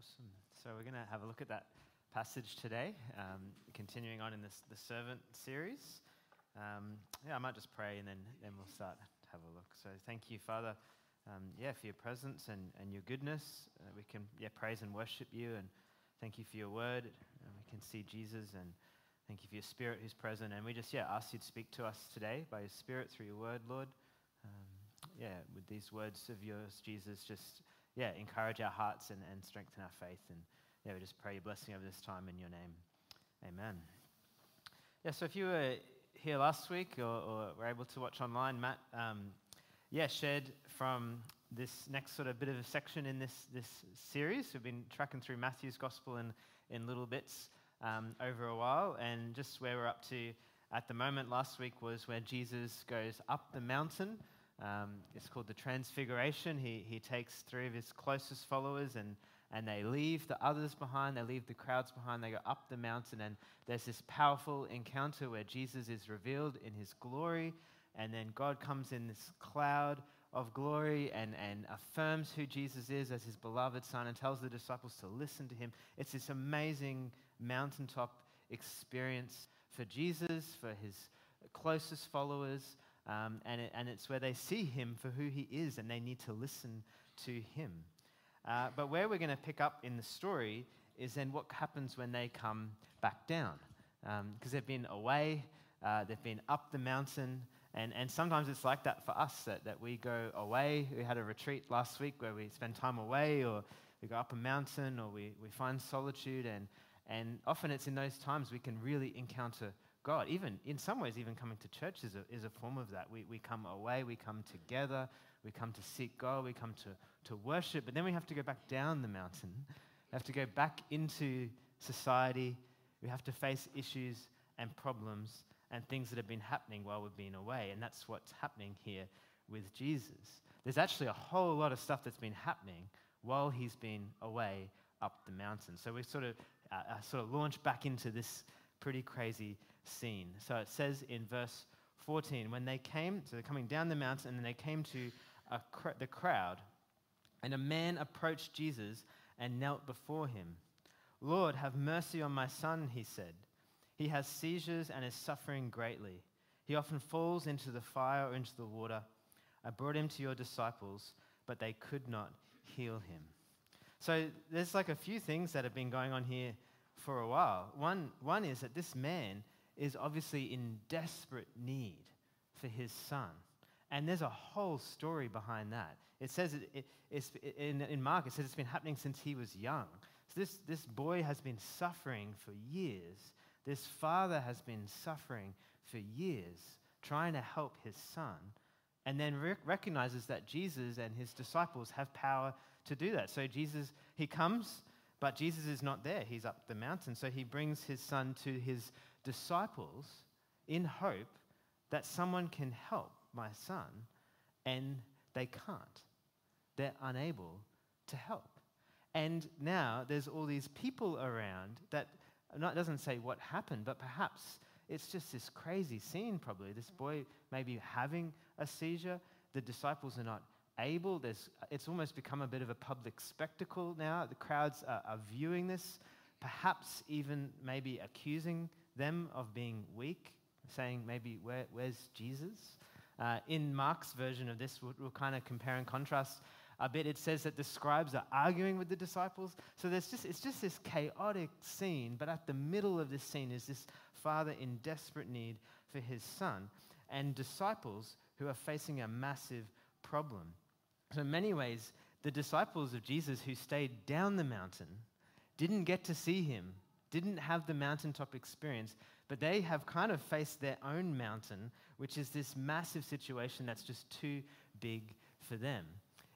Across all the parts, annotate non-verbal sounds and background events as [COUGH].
Awesome. So we're going to have a look at that passage today, um, continuing on in this the servant series. Um, yeah, I might just pray and then, then we'll start to have a look. So thank you, Father, um, yeah, for your presence and, and your goodness. Uh, we can yeah praise and worship you, and thank you for your word. And we can see Jesus, and thank you for your Spirit who's present. And we just yeah ask you to speak to us today by your Spirit through your word, Lord. Um, yeah, with these words of yours, Jesus, just yeah, encourage our hearts and, and strengthen our faith. And yeah, we just pray your blessing over this time in your name. Amen. Yeah, so if you were here last week or, or were able to watch online, Matt, um, yeah, shared from this next sort of bit of a section in this, this series. We've been tracking through Matthew's gospel in, in little bits um, over a while, and just where we're up to at the moment last week was where Jesus goes up the mountain um, it's called the Transfiguration. He, he takes three of his closest followers and, and they leave the others behind, they leave the crowds behind, they go up the mountain, and there's this powerful encounter where Jesus is revealed in his glory, and then God comes in this cloud of glory and, and affirms who Jesus is as his beloved Son and tells the disciples to listen to him. It's this amazing mountaintop experience for Jesus, for his closest followers. Um, and, it, and it's where they see him for who he is and they need to listen to him. Uh, but where we're going to pick up in the story is then what happens when they come back down. Because um, they've been away, uh, they've been up the mountain, and, and sometimes it's like that for us that, that we go away. We had a retreat last week where we spend time away, or we go up a mountain, or we, we find solitude, and, and often it's in those times we can really encounter God. Even in some ways, even coming to church is a, is a form of that. We, we come away, we come together, we come to seek God, we come to, to worship, but then we have to go back down the mountain. We have to go back into society. We have to face issues and problems and things that have been happening while we've been away. And that's what's happening here with Jesus. There's actually a whole lot of stuff that's been happening while he's been away up the mountain. So we sort of uh, uh sort of launch back into this pretty crazy scene. So it says in verse 14, when they came, so they're coming down the mountain, and they came to cr- the crowd, and a man approached Jesus and knelt before him. Lord, have mercy on my son, he said. He has seizures and is suffering greatly. He often falls into the fire or into the water. I brought him to your disciples, but they could not heal him. So there's like a few things that have been going on here for a while. One, one is that this man is obviously in desperate need for his son. And there's a whole story behind that. It says it, it, in, in Mark, it says it's been happening since he was young. So this, this boy has been suffering for years. This father has been suffering for years, trying to help his son, and then rec- recognizes that Jesus and his disciples have power to do that. So Jesus, he comes but Jesus is not there. He's up the mountain. So he brings his son to his disciples in hope that someone can help my son, and they can't. They're unable to help. And now there's all these people around that not doesn't say what happened, but perhaps it's just this crazy scene, probably. This boy maybe having a seizure. The disciples are not able. There's, it's almost become a bit of a public spectacle now. The crowds are, are viewing this, perhaps even maybe accusing them of being weak, saying maybe, Where, where's Jesus? Uh, in Mark's version of this, we'll, we'll kind of compare and contrast a bit. It says that the scribes are arguing with the disciples. So there's just, it's just this chaotic scene, but at the middle of this scene is this father in desperate need for his son and disciples who are facing a massive problem. So, in many ways, the disciples of Jesus who stayed down the mountain didn't get to see him, didn't have the mountaintop experience, but they have kind of faced their own mountain, which is this massive situation that's just too big for them.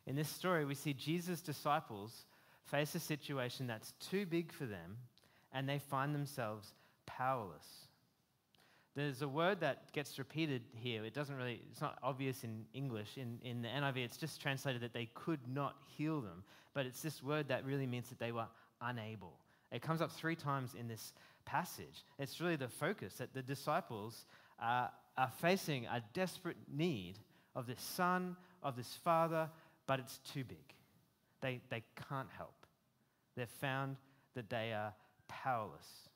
In this story, we see Jesus' disciples face a situation that's too big for them, and they find themselves powerless. There's a word that gets repeated here. It doesn't really, it's not obvious in English. In, in the NIV, it's just translated that they could not heal them. But it's this word that really means that they were unable. It comes up three times in this passage. It's really the focus that the disciples are facing a desperate need of this son, of this father, but it's too big. They, they can't help. They've found that they are powerless.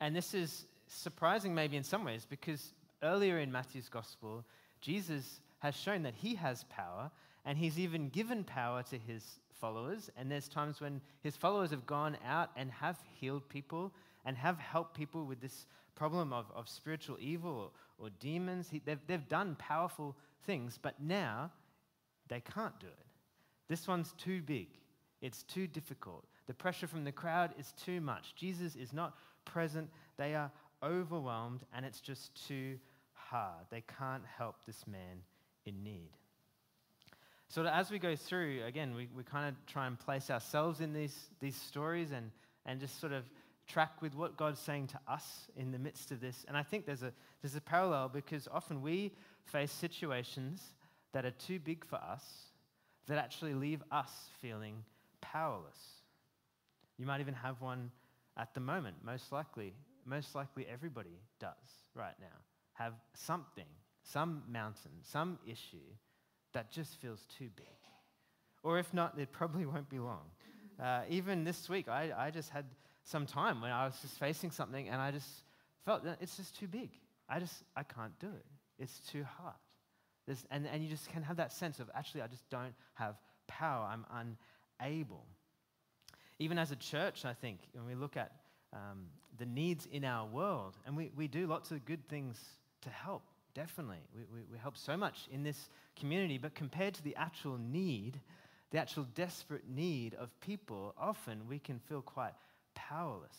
And this is surprising, maybe in some ways, because earlier in Matthew's gospel, Jesus has shown that he has power, and he's even given power to his followers. And there's times when his followers have gone out and have healed people and have helped people with this problem of, of spiritual evil or, or demons. He, they've, they've done powerful things, but now they can't do it. This one's too big, it's too difficult. The pressure from the crowd is too much. Jesus is not present. They are overwhelmed, and it's just too hard. They can't help this man in need. So, as we go through, again, we, we kind of try and place ourselves in these, these stories and, and just sort of track with what God's saying to us in the midst of this. And I think there's a, there's a parallel because often we face situations that are too big for us that actually leave us feeling powerless. You might even have one at the moment, most likely. Most likely everybody does right now. Have something, some mountain, some issue that just feels too big. Or if not, it probably [LAUGHS] won't be long. Uh, even this week, I, I just had some time when I was just facing something and I just felt that it's just too big. I just, I can't do it. It's too hard. And, and you just can have that sense of actually, I just don't have power. I'm unable. Even as a church, I think, when we look at um, the needs in our world, and we, we do lots of good things to help, definitely. We, we, we help so much in this community, but compared to the actual need, the actual desperate need of people, often we can feel quite powerless.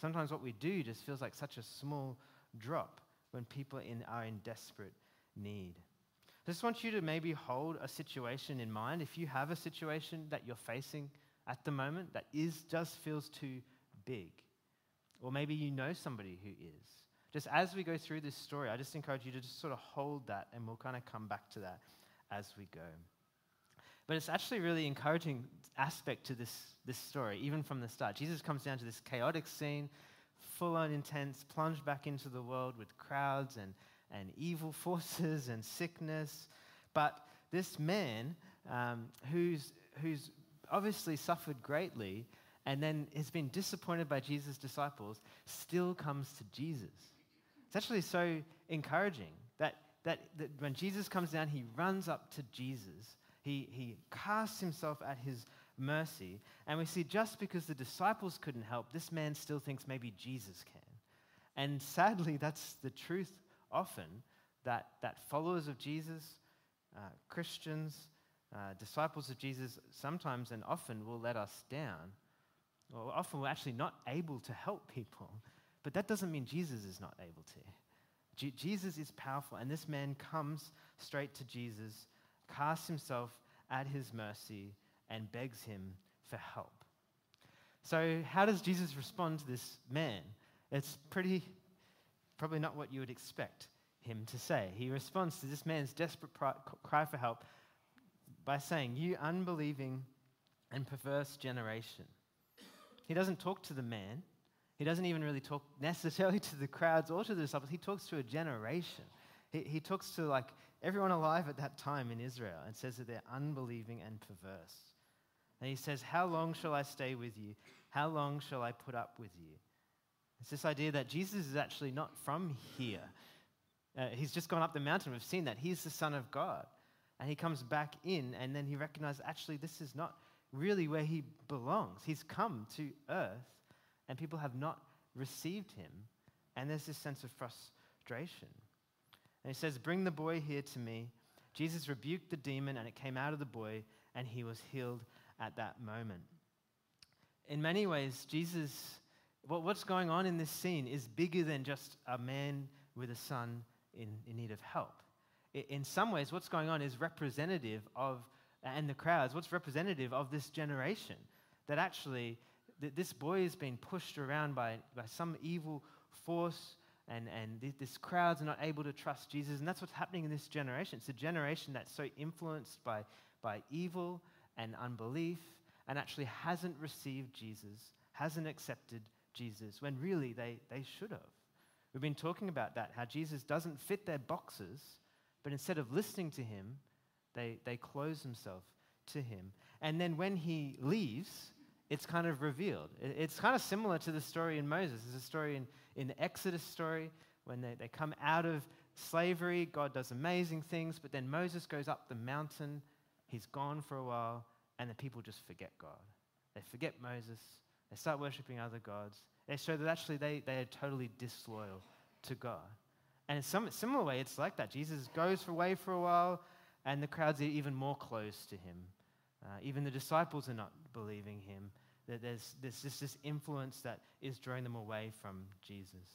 Sometimes what we do just feels like such a small drop when people in, are in desperate need. I just want you to maybe hold a situation in mind. If you have a situation that you're facing at the moment that is just feels too big, or maybe you know somebody who is. Just as we go through this story, I just encourage you to just sort of hold that, and we'll kind of come back to that as we go. But it's actually really encouraging aspect to this, this story, even from the start. Jesus comes down to this chaotic scene, full on intense, plunged back into the world with crowds and, and evil [LAUGHS] forces and sickness. But this man, um, who's, who's obviously suffered greatly and then has been disappointed by Jesus' disciples, still comes to Jesus. It's actually so encouraging that, that, that when Jesus comes down, he runs up to Jesus. He, he casts himself at his mercy. And we see just because the disciples couldn't help, this man still thinks maybe Jesus can. And sadly, [LAUGHS] that's the truth often that, that followers of Jesus, uh, Christians, uh, disciples of Jesus, sometimes and often will let us down. Or often we're actually not able to help people. But that doesn't mean Jesus is not able to. Jesus is powerful, and this man comes straight to Jesus, casts himself at his mercy, and begs him for help. So, how does Jesus respond to this man? It's pretty, probably not what you would expect him to say. He responds to this man's desperate cry for help by saying, You unbelieving and perverse generation. He doesn't talk to the man. He doesn't even really talk necessarily to the crowds or to the disciples. He talks to a generation. He, he talks to like everyone alive at that time in Israel and says that they're unbelieving and perverse. And he says, How long shall I stay with you? How long shall I put up with you? It's this idea that Jesus is actually not from here. Uh, he's just gone up the mountain. We've seen that. He's the Son of God. And he comes back in, and then he recognizes actually, this is not really where he belongs. He's come to earth, and people have not received him. And there's this sense of frustration. And he says, Bring the boy here to me. Jesus rebuked the demon, and it came out of the boy, and he was healed at that moment. In many ways, Jesus, what's going on in this scene is bigger than just a man with a son in, in need of help. In some ways, what's going on is representative of, and the crowds, what's representative of this generation. That actually, that this boy is being pushed around by, by some evil force, and, and this crowd's not able to trust Jesus. And that's what's happening in this generation. It's a generation that's so influenced by, by evil and unbelief and actually hasn't received Jesus, hasn't accepted Jesus, when really they, they should have. We've been talking about that, how Jesus doesn't fit their boxes, but instead of listening to him, they, they close themselves to him. And then when he leaves, it's kind of revealed. It's kind of similar to the story in Moses. There's a story in, in the Exodus story when they, they come out of slavery. God does amazing things, but then Moses goes up the mountain. He's gone for a while, and the people just forget God. They forget Moses. They start worshiping other gods. They show that actually they, they are totally disloyal to God. And in some similar way, it's like that. Jesus goes away for a while, and the crowds are even more close to him. Uh, even the disciples are not believing him. That there's, there's just this influence that is drawing them away from Jesus.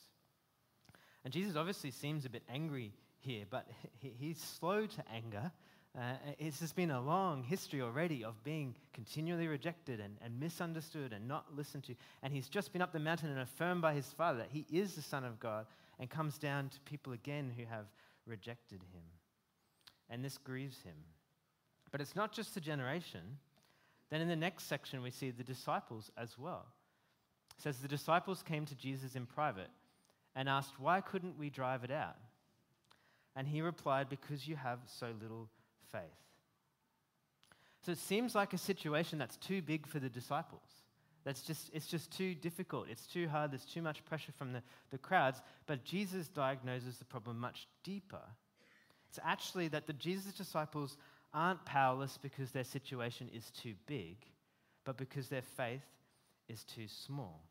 And Jesus obviously seems a bit angry here, but [LAUGHS] he, he's slow to anger. Uh, it's just been a long history already of being continually rejected and, and misunderstood and not listened to. And he's just been up the mountain and affirmed by his Father that he is the Son of God and comes down to people again who have rejected him. And this grieves him. But it's not just the generation. Then in the next section, we see the disciples as well. It says, The disciples came to Jesus in private and asked, Why couldn't we drive it out? And he replied, Because you have so little faith. So it seems like a situation that's too big for the disciples. That's just, it's just too difficult. It's too hard. There's too much pressure from the, the crowds. But Jesus diagnoses the problem much deeper. It's actually that the Jesus disciples aren't powerless because their situation is too big, but because their faith is too small.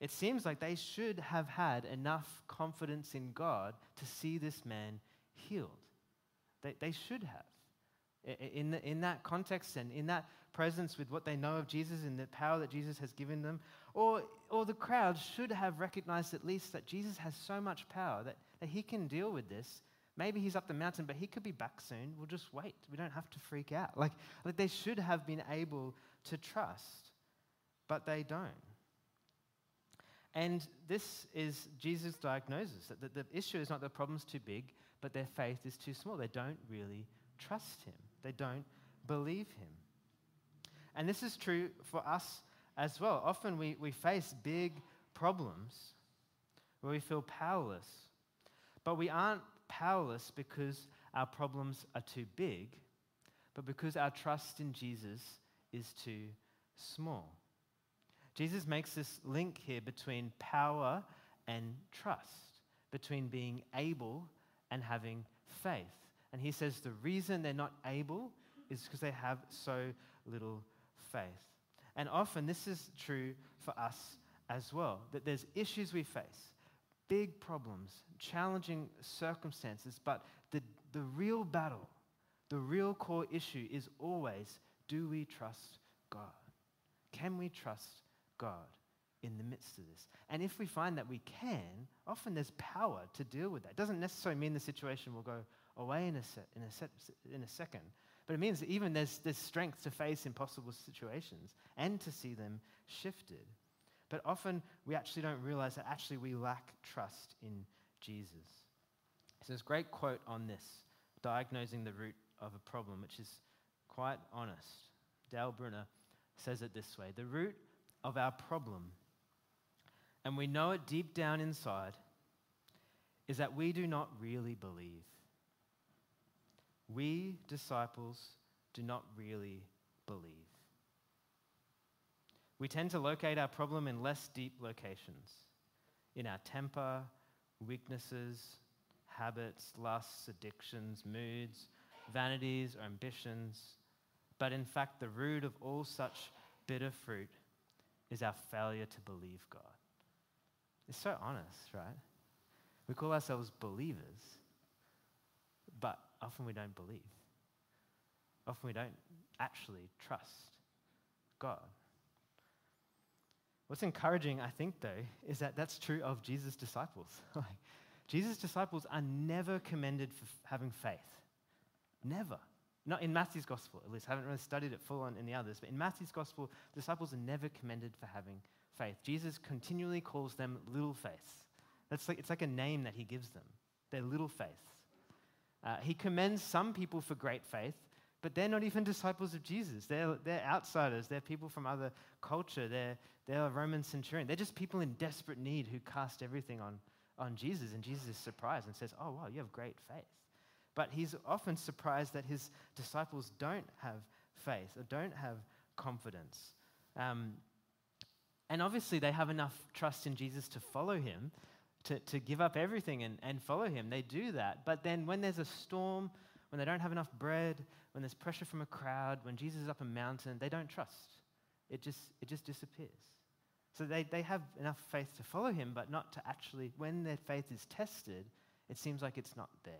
It seems like they should have had enough confidence in God to see this man healed. They, they should have. In, the, in that context and in that presence with what they know of Jesus and the power that Jesus has given them, or, or the crowd should have recognized at least that Jesus has so much power that, that he can deal with this Maybe he's up the mountain, but he could be back soon. We'll just wait. We don't have to freak out. Like, like they should have been able to trust, but they don't. And this is Jesus' diagnosis that the, the issue is not the problem's too big, but their faith is too small. They don't really trust him, they don't believe him. And this is true for us as well. Often we, we face big problems where we feel powerless, but we aren't powerless because our problems are too big, but because our trust in Jesus is too small. Jesus makes this link here between power and trust, between being able and having faith. And he says the reason they're not able is because they have so little faith. And often this is true for us as well, that there's issues we face big problems, challenging circumstances, but the, the real battle, the real core issue is always do we trust God? Can we trust God in the midst of this? And if we find that we can, often there's power to deal with that. It doesn't necessarily mean the situation will go away in a, se- in a, se- in a second, but it means that even there's, there's strength to face impossible situations and to see them shifted. But often we actually don't realize that actually we lack trust in Jesus. So there's a great quote on this, diagnosing the root of a problem, which is quite honest. Dale Bruner says it this way The root of our problem, and we know it deep down inside, is that we do not really believe. We, disciples, do not really believe. We tend to locate our problem in less deep locations in our temper, weaknesses, habits, lusts, addictions, moods, vanities, or ambitions. But in fact, the root of all such bitter fruit is our failure to believe God. It's so honest, right? We call ourselves believers, but often we don't believe. Often we don't actually trust God. What's encouraging, I think, though, is that that's true of Jesus' disciples. [LAUGHS] Jesus' disciples are never commended for having faith. Never. Not in Matthew's gospel, at least. I haven't really studied it full on in the others. But in Matthew's gospel, disciples are never commended for having faith. Jesus continually calls them little faiths. That's like, it's like a name that he gives them. They're little faiths. Uh, he commends some people for great faith, but they're not even disciples of Jesus. They're, they're outsiders. They're people from other culture. They're, they're a Roman centurion. They're just people in desperate need who cast everything on, on Jesus. And Jesus is surprised and says, Oh, wow, you have great faith. But he's often surprised that his disciples don't have faith or don't have confidence. Um, and obviously, they have enough trust in Jesus to follow him, to, to give up everything and, and follow him. They do that. But then, when there's a storm, when they don't have enough bread, when there's pressure from a crowd, when Jesus is up a mountain, they don't trust. It just, it just disappears. So they, they have enough faith to follow him, but not to actually, when their faith is tested, it seems like it's not there.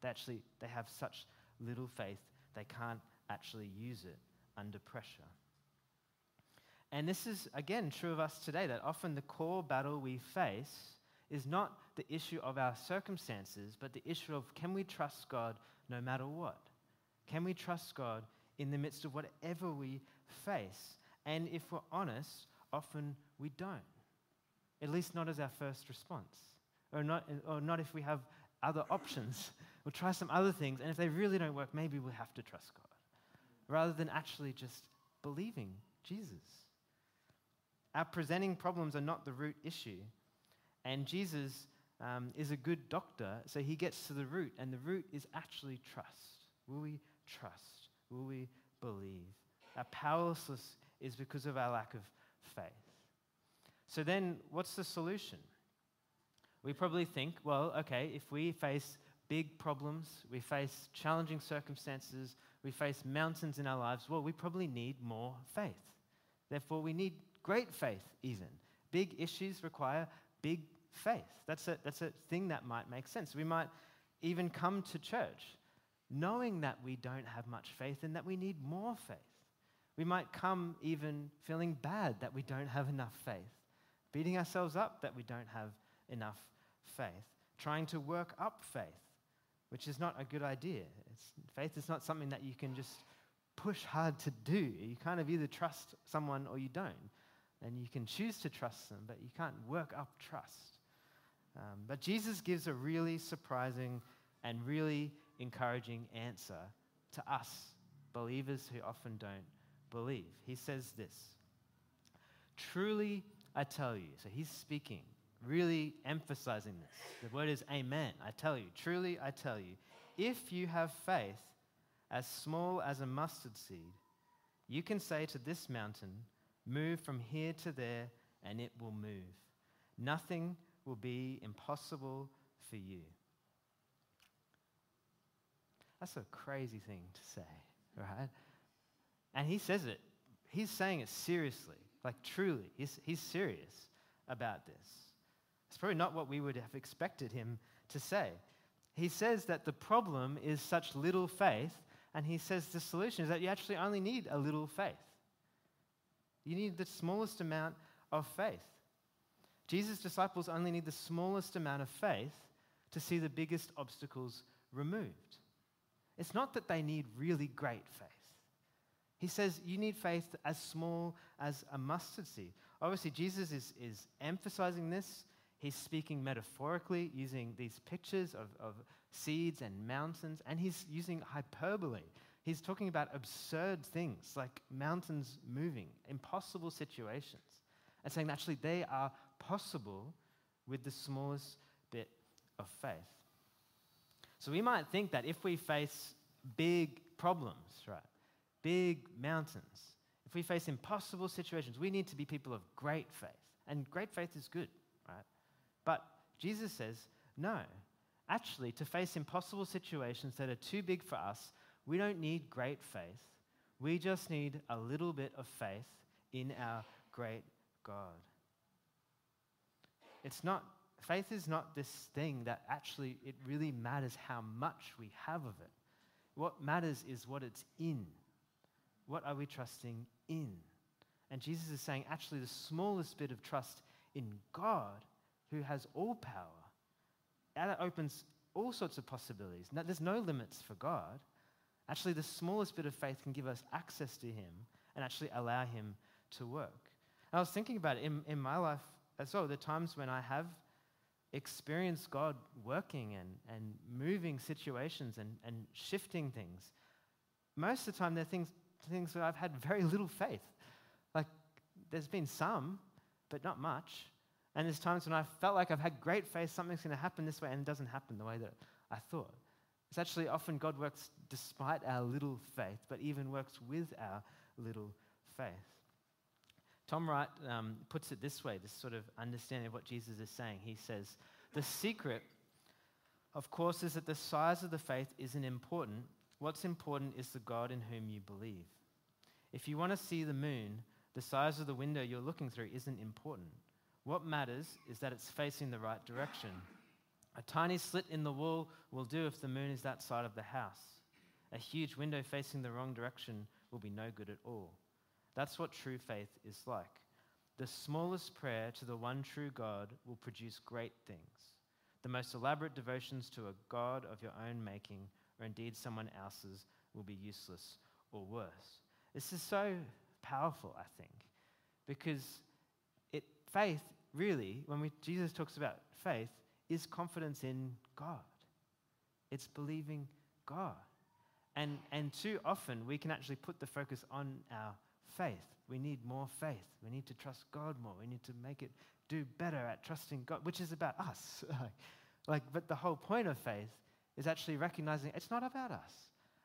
They actually, they have such little faith, they can't actually use it under pressure. And this is, again, true of us today that often the core battle we face is not the issue of our circumstances, but the issue of can we trust God no matter what? Can we trust God in the midst of whatever we face? And if we're honest, often we don't. At least not as our first response. Or not, or not if we have other options. [LAUGHS] We'll try some other things, and if they really don't work, maybe we'll have to trust God. Rather than actually just believing Jesus. Our presenting problems are not the root issue. And Jesus um, is a good doctor, so he gets to the root, and the root is actually trust. Will we trust? Will we believe? Our powerlessness is because of our lack of faith. So then, what's the solution? We probably think, well, okay, if we face big problems, we face challenging circumstances, we face mountains in our lives, well, we probably need more faith. Therefore, we need great faith, even. Big issues require big faith. That's a, that's a thing that might make sense. We might even come to church knowing that we don't have much faith and that we need more faith. We might come even feeling bad that we don't have enough faith, beating ourselves up that we don't have enough faith, trying to work up faith, which is not a good idea. It's, faith is not something that you can just push hard to do. You kind of either trust someone or you don't. And you can choose to trust them, but you can't work up trust. Um, but Jesus gives a really surprising and really encouraging answer to us, believers who often don't believe. He says this Truly, I tell you. So he's speaking, really emphasizing this. The word is amen. I tell you. Truly, I tell you. If you have faith as small as a mustard seed, you can say to this mountain, Move from here to there, and it will move. Nothing will be impossible for you. That's a crazy thing to say, right? And he says it, he's saying it seriously, like truly. He's, he's serious about this. It's probably not what we would have expected him to say. He says that the problem is such little faith, and he says the solution is that you actually only need a little faith. You need the smallest amount of faith. Jesus' disciples only need the smallest amount of faith to see the biggest obstacles removed. It's not that they need really great faith. He says you need faith as small as a mustard seed. Obviously, Jesus is, is emphasizing this. He's speaking metaphorically, using these pictures of, of seeds and mountains, and he's using hyperbole. He's talking about absurd things like mountains moving, impossible situations, and saying actually they are possible with the smallest bit of faith. So we might think that if we face big problems, right, big mountains, if we face impossible situations, we need to be people of great faith. And great faith is good, right? But Jesus says, no. Actually, to face impossible situations that are too big for us, we don't need great faith. We just need a little bit of faith in our great God. It's not, faith is not this thing that actually it really matters how much we have of it. What matters is what it's in. What are we trusting in? And Jesus is saying, actually, the smallest bit of trust in God, who has all power, that opens all sorts of possibilities. Now, there's no limits for God. Actually, the smallest bit of faith can give us access to Him and actually allow Him to work. And I was thinking about it in, in my life as well, the times when I have experienced God working and, and moving situations and, and shifting things. Most of the time, they're things, things where I've had very little faith. Like, there's been some, but not much. And there's times when I felt like I've had great faith, something's going to happen this way, and it doesn't happen the way that I thought. It's actually often God works despite our little faith, but even works with our little faith. Tom Wright um, puts it this way this sort of understanding of what Jesus is saying. He says, The secret, of course, is that the size of the faith isn't important. What's important is the God in whom you believe. If you want to see the moon, the size of the window you're looking through isn't important. What matters is that it's facing the right direction. A tiny slit in the wall will do if the moon is that side of the house. A huge window facing the wrong direction will be no good at all. That's what true faith is like. The smallest prayer to the one true God will produce great things. The most elaborate devotions to a God of your own making, or indeed someone else's, will be useless or worse. This is so powerful, I think, because it, faith, really, when we, Jesus talks about faith, is confidence in God. It's believing God. And, and too often we can actually put the focus on our faith. We need more faith. We need to trust God more. We need to make it do better at trusting God, which is about us. [LAUGHS] like, but the whole point of faith is actually recognizing it's not about us.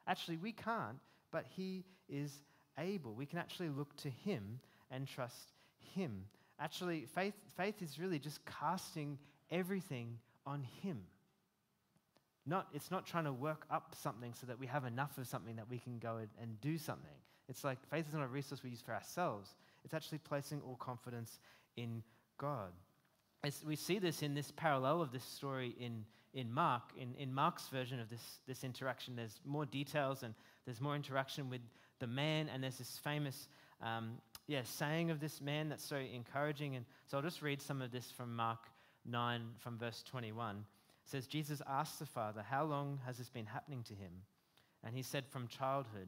Actually, we can't, but He is able. We can actually look to Him and trust Him. Actually, faith, faith is really just casting everything on Him. Not, it's not trying to work up something so that we have enough of something that we can go and do something. It's like faith is not a resource we use for ourselves, it's actually placing all confidence in God. As we see this in this parallel of this story in, in Mark. In, in Mark's version of this, this interaction, there's more details and there's more interaction with the man, and there's this famous um, yeah, saying of this man that's so encouraging. And so I'll just read some of this from Mark 9, from verse 21. It says, Jesus asked the father, How long has this been happening to him? And he said, From childhood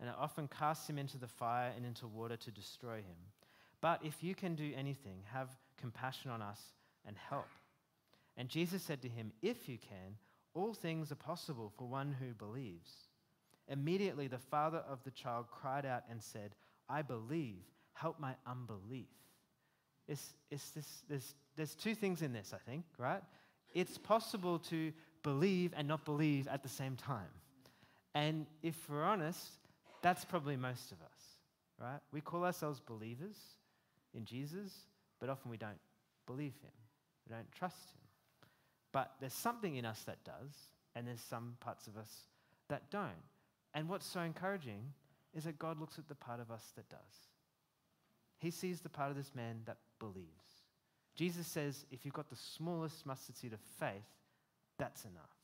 and it often casts him into the fire and into water to destroy him. But if you can do anything, have compassion on us and help. And Jesus said to him, If you can, all things are possible for one who believes. Immediately the father of the child cried out and said, I believe, help my unbelief. It's, it's this, there's, there's two things in this, I think, right? It's possible to believe and not believe at the same time. And if we're honest, that's probably most of us, right? We call ourselves believers in Jesus, but often we don't believe him. We don't trust him. But there's something in us that does, and there's some parts of us that don't. And what's so encouraging is that God looks at the part of us that does. He sees the part of this man that believes. Jesus says, if you've got the smallest mustard seed of faith, that's enough.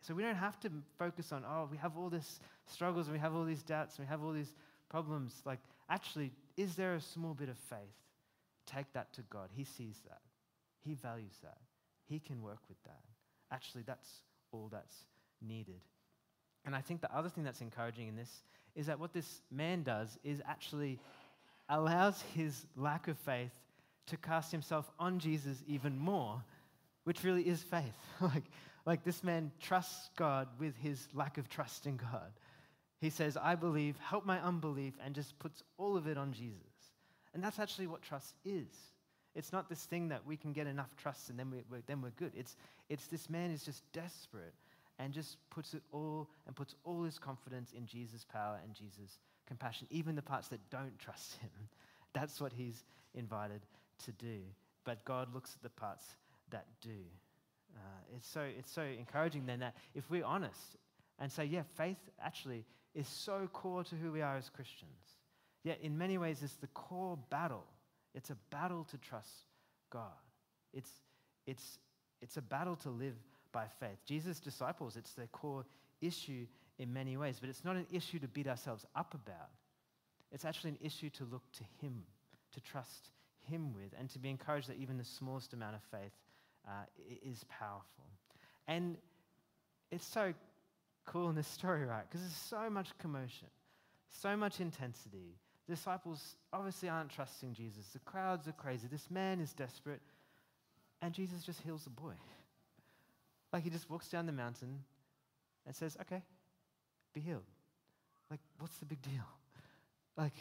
So we don't have to focus on, oh, we have all these struggles and we have all these doubts and we have all these problems. Like, actually, is there a small bit of faith? Take that to God. He sees that. He values that. He can work with that. Actually, that's all that's needed. And I think the other thing that's encouraging in this is that what this man does is actually allows his lack of faith to cast himself on Jesus even more, which really is faith. [LAUGHS] like, like this man trusts God with his lack of trust in God. He says, I believe, help my unbelief, and just puts all of it on Jesus. And that's actually what trust is. It's not this thing that we can get enough trust and then, we, are then we're good. It's, it's this man is just desperate and just puts it all and puts all his confidence in Jesus' power and Jesus' compassion, even the parts that don't trust [LAUGHS] him. That's what he's invited to do. But God looks at the parts that do. Uh, it's, so, it's so encouraging then that if we're honest and say, yeah, faith actually is so core to who we are as Christians. Yet in many ways, it's the core battle. It's a battle to trust God. It's, it's, it's a battle to live by faith. Jesus' disciples, it's their core issue in many ways, but it's not an issue to beat ourselves up about. It's actually an issue to look to Him, to trust Him with, and to be encouraged that even the smallest amount of faith uh, is powerful. And it's so cool in this story, right? Because there's so much commotion, so much intensity. Disciples obviously aren't trusting Jesus. The crowds are crazy. This man is desperate. And Jesus just heals the boy. Like he just walks down the mountain and says, okay, be healed. Like, what's the big deal? Like,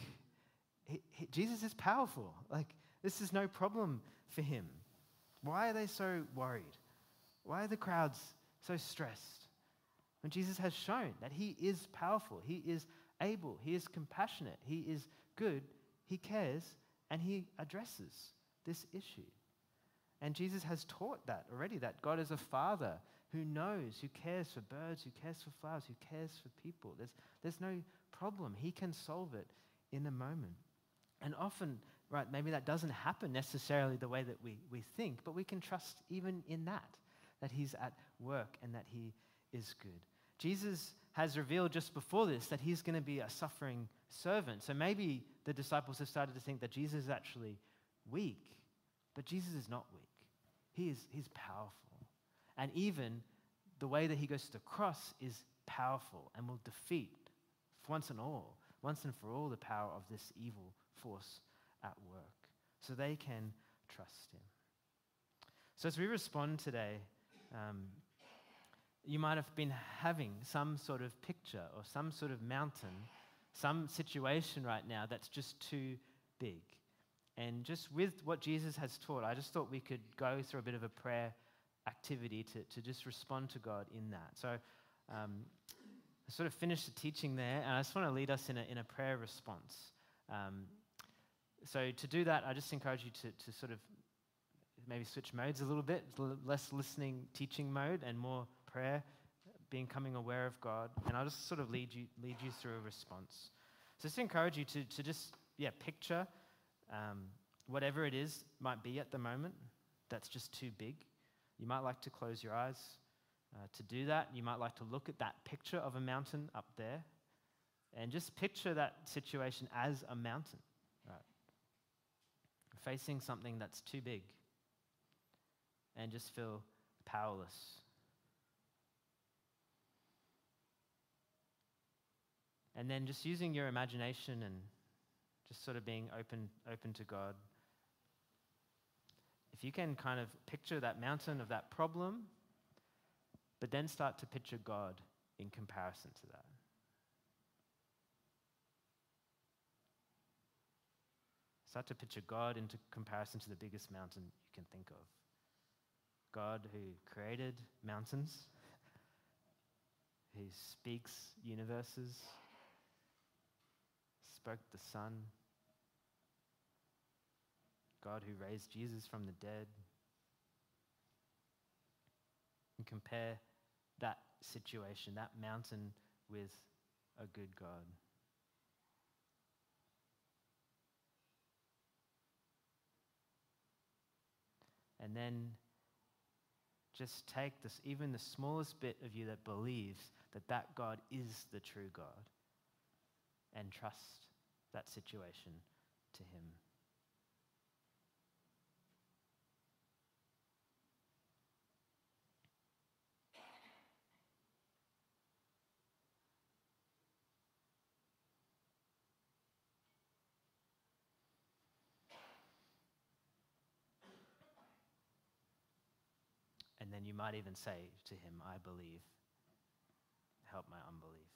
he, he, Jesus is powerful. Like, this is no problem for him. Why are they so worried? Why are the crowds so stressed? When Jesus has shown that he is powerful, he is able, he is compassionate, he is good, he cares, and he addresses this issue. And Jesus has taught that already that God is a father who knows, who cares for birds, who cares for flowers, who cares for people. There's, there's no problem. He can solve it in a moment. And often, right, maybe that doesn't happen necessarily the way that we, we think, but we can trust even in that, that He's at work and that He is good. Jesus has revealed just before this that He's going to be a suffering servant. So maybe the disciples have started to think that Jesus is actually weak, but Jesus is not weak. He is he's powerful. And even the way that he goes to the cross is powerful and will defeat once and all, once and for all, the power of this evil force at work. So they can trust him. So as we respond today, um, you might have been having some sort of picture or some sort of mountain, some situation right now that's just too big. And just with what Jesus has taught, I just thought we could go through a bit of a prayer activity to, to just respond to God in that. So um, I sort of finished the teaching there, and I just want to lead us in a, in a prayer response. Um, so to do that, I just encourage you to, to sort of maybe switch modes a little bit, less listening, teaching mode, and more prayer, being coming aware of God. And I'll just sort of lead you, lead you through a response. So just encourage you to, to just, yeah, picture um, whatever it is might be at the moment that's just too big. You might like to close your eyes. Uh, to do that, you might like to look at that picture of a mountain up there and just picture that situation as a mountain? Facing something that's too big and just feel powerless. And then just using your imagination and just sort of being open, open to God. If you can kind of picture that mountain of that problem, but then start to picture God in comparison to that. Start to picture God into comparison to the biggest mountain you can think of. God who created mountains, who speaks universes, spoke the sun, God who raised Jesus from the dead. And compare that situation, that mountain, with a good God. And then just take this, even the smallest bit of you that believes that that God is the true God, and trust that situation to Him. And then you might even say to him, I believe. Help my unbelief.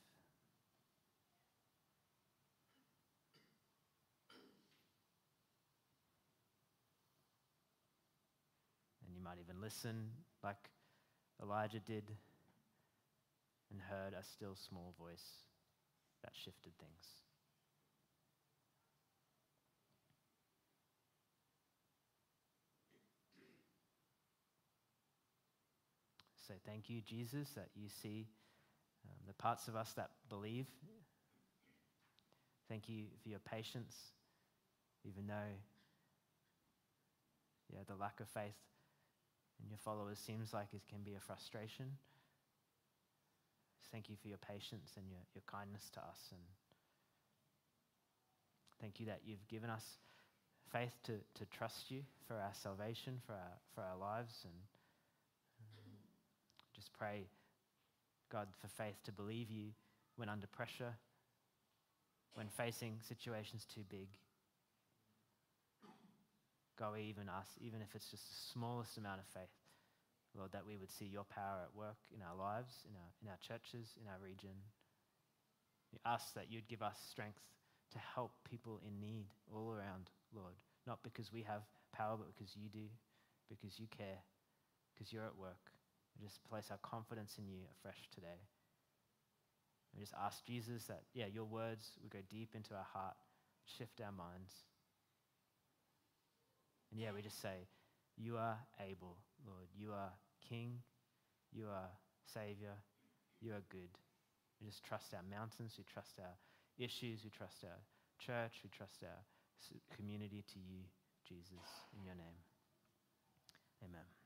And you might even listen like Elijah did and heard a still small voice that shifted things. Say thank you, Jesus, that you see um, the parts of us that believe. Thank you for your patience, even though yeah, the lack of faith in your followers seems like it can be a frustration. Thank you for your patience and your, your kindness to us. And thank you that you've given us faith to, to trust you for our salvation, for our, for our lives. And just pray, God, for faith to believe you when under pressure, when facing situations too big. God, we even ask, even if it's just the smallest amount of faith, Lord, that we would see your power at work in our lives, in our, in our churches, in our region. We ask that you'd give us strength to help people in need all around, Lord. Not because we have power, but because you do, because you care, because you're at work. We just place our confidence in you afresh today. We just ask Jesus that, yeah, your words would go deep into our heart, shift our minds. And yeah, we just say, You are able, Lord. You are King. You are Savior. You are good. We just trust our mountains. We trust our issues. We trust our church. We trust our community to you, Jesus, in your name. Amen.